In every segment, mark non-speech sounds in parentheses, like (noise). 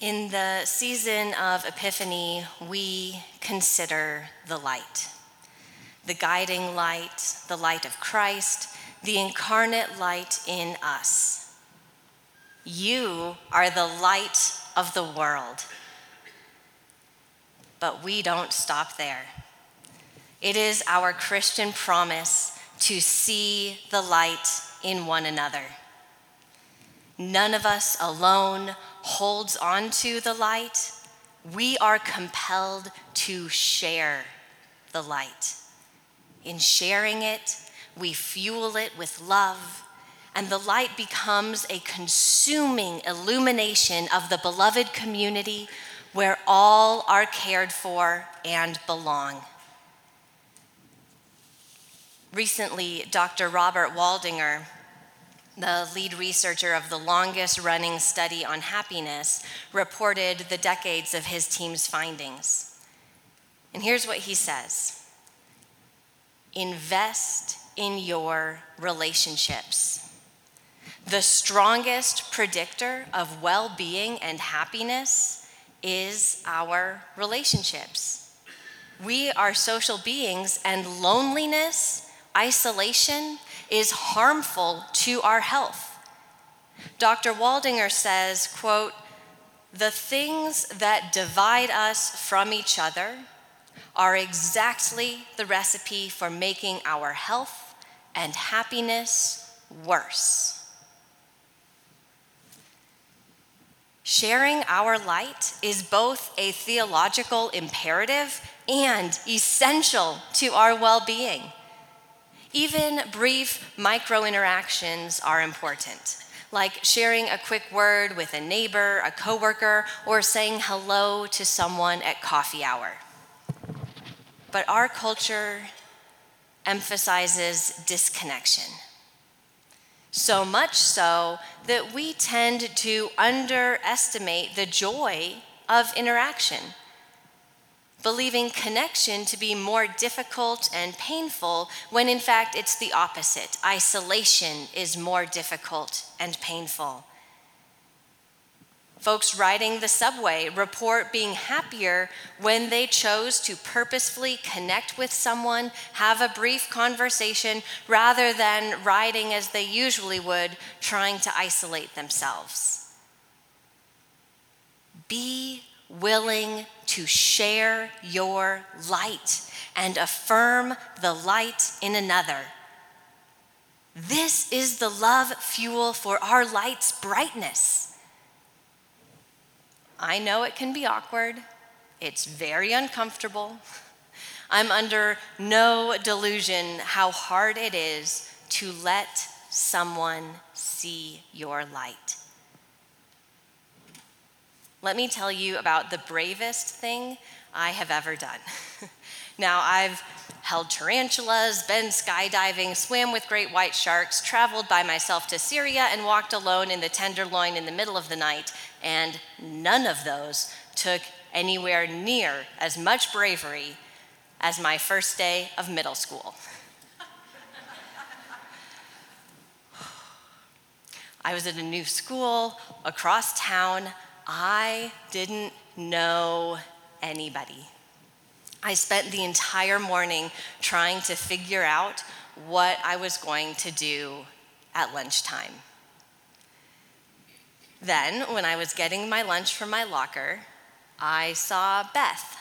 In the season of Epiphany, we consider the light the guiding light, the light of Christ, the incarnate light in us. You are the light of the world. But we don't stop there. It is our Christian promise to see the light in one another. None of us alone holds on to the light. We are compelled to share the light. In sharing it, we fuel it with love, and the light becomes a consuming illumination of the beloved community where all are cared for and belong. Recently, Dr. Robert Waldinger, the lead researcher of the longest running study on happiness, reported the decades of his team's findings. And here's what he says Invest in your relationships. The strongest predictor of well being and happiness is our relationships. We are social beings, and loneliness isolation is harmful to our health. Dr. Waldinger says, quote, the things that divide us from each other are exactly the recipe for making our health and happiness worse. Sharing our light is both a theological imperative and essential to our well being. Even brief micro interactions are important, like sharing a quick word with a neighbor, a coworker, or saying hello to someone at coffee hour. But our culture emphasizes disconnection. So much so that we tend to underestimate the joy of interaction believing connection to be more difficult and painful when in fact it's the opposite. Isolation is more difficult and painful. Folks riding the subway report being happier when they chose to purposefully connect with someone, have a brief conversation, rather than riding as they usually would, trying to isolate themselves. Be willing to share your light and affirm the light in another. This is the love fuel for our light's brightness. I know it can be awkward, it's very uncomfortable. (laughs) I'm under no delusion how hard it is to let someone see your light. Let me tell you about the bravest thing I have ever done. (laughs) now, I've held tarantulas, been skydiving, swam with great white sharks, traveled by myself to Syria, and walked alone in the Tenderloin in the middle of the night, and none of those took anywhere near as much bravery as my first day of middle school. (sighs) I was at a new school across town. I didn't know anybody. I spent the entire morning trying to figure out what I was going to do at lunchtime. Then, when I was getting my lunch from my locker, I saw Beth.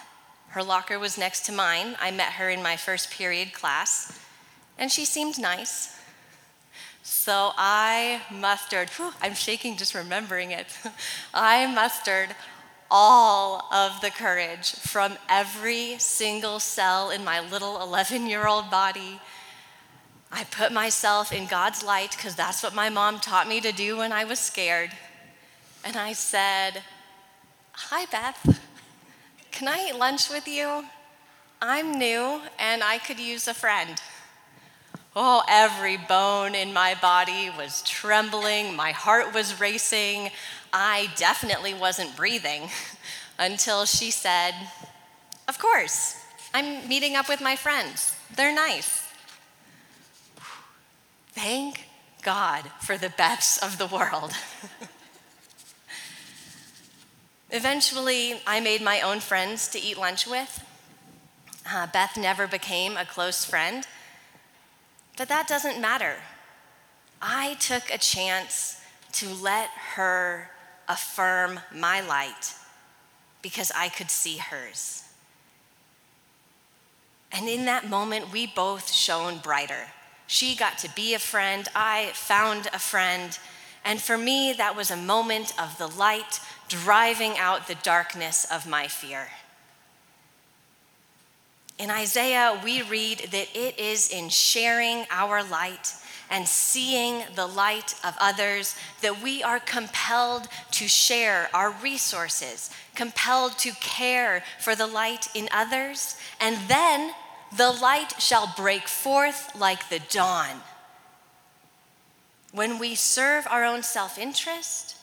Her locker was next to mine. I met her in my first period class, and she seemed nice. So I mustered, whew, I'm shaking just remembering it. (laughs) I mustered all of the courage from every single cell in my little 11 year old body. I put myself in God's light because that's what my mom taught me to do when I was scared. And I said, Hi, Beth. Can I eat lunch with you? I'm new and I could use a friend. Oh, every bone in my body was trembling, my heart was racing. I definitely wasn't breathing (laughs) until she said, Of course, I'm meeting up with my friends. They're nice. Thank God for the Beths of the world. (laughs) Eventually, I made my own friends to eat lunch with. Uh, Beth never became a close friend, but that doesn't matter. I took a chance to let her affirm my light because I could see hers. And in that moment, we both shone brighter. She got to be a friend, I found a friend. And for me, that was a moment of the light driving out the darkness of my fear. In Isaiah, we read that it is in sharing our light and seeing the light of others that we are compelled to share our resources, compelled to care for the light in others, and then the light shall break forth like the dawn. When we serve our own self interest,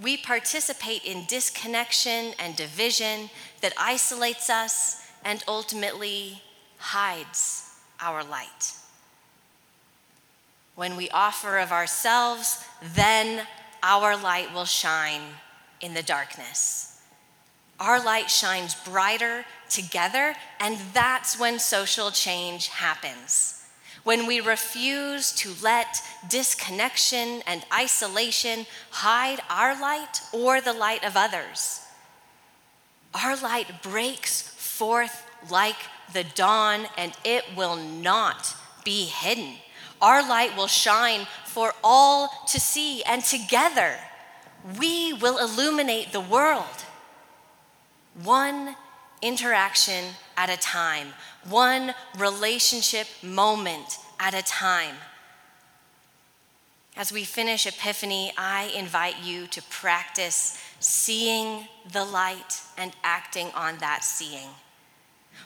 we participate in disconnection and division that isolates us and ultimately hides our light. When we offer of ourselves, then our light will shine in the darkness. Our light shines brighter together, and that's when social change happens. When we refuse to let disconnection and isolation hide our light or the light of others, our light breaks forth like the dawn, and it will not be hidden. Our light will shine for all to see, and together we will illuminate the world. One interaction at a time, one relationship moment at a time. As we finish Epiphany, I invite you to practice seeing the light and acting on that seeing.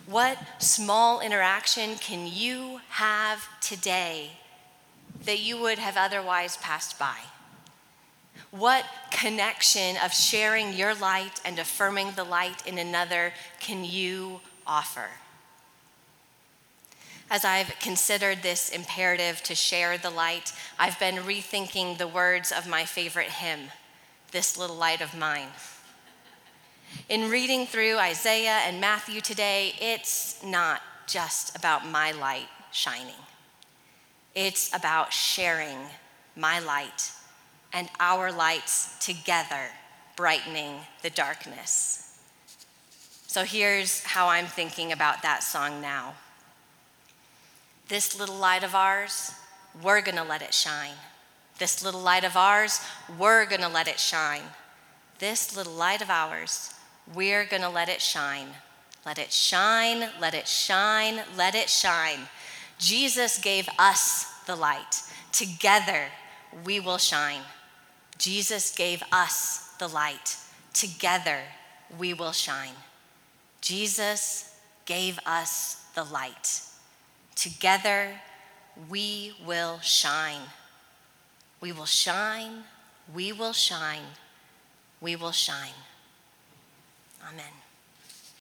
What small interaction can you have today that you would have otherwise passed by? What connection of sharing your light and affirming the light in another can you offer? As I've considered this imperative to share the light, I've been rethinking the words of my favorite hymn, This Little Light of Mine. In reading through Isaiah and Matthew today, it's not just about my light shining, it's about sharing my light and our lights together brightening the darkness. So here's how I'm thinking about that song now. This little light of ours, we're gonna let it shine. This little light of ours, we're gonna let it shine. This little light of ours, we're gonna let it shine. Let it shine, let it shine, let it shine. Jesus gave us the light. Together, we will shine. Jesus gave us the light. Together, we will shine. Jesus gave us the light. Together, we will shine. We will shine. We will shine. We will shine. Amen.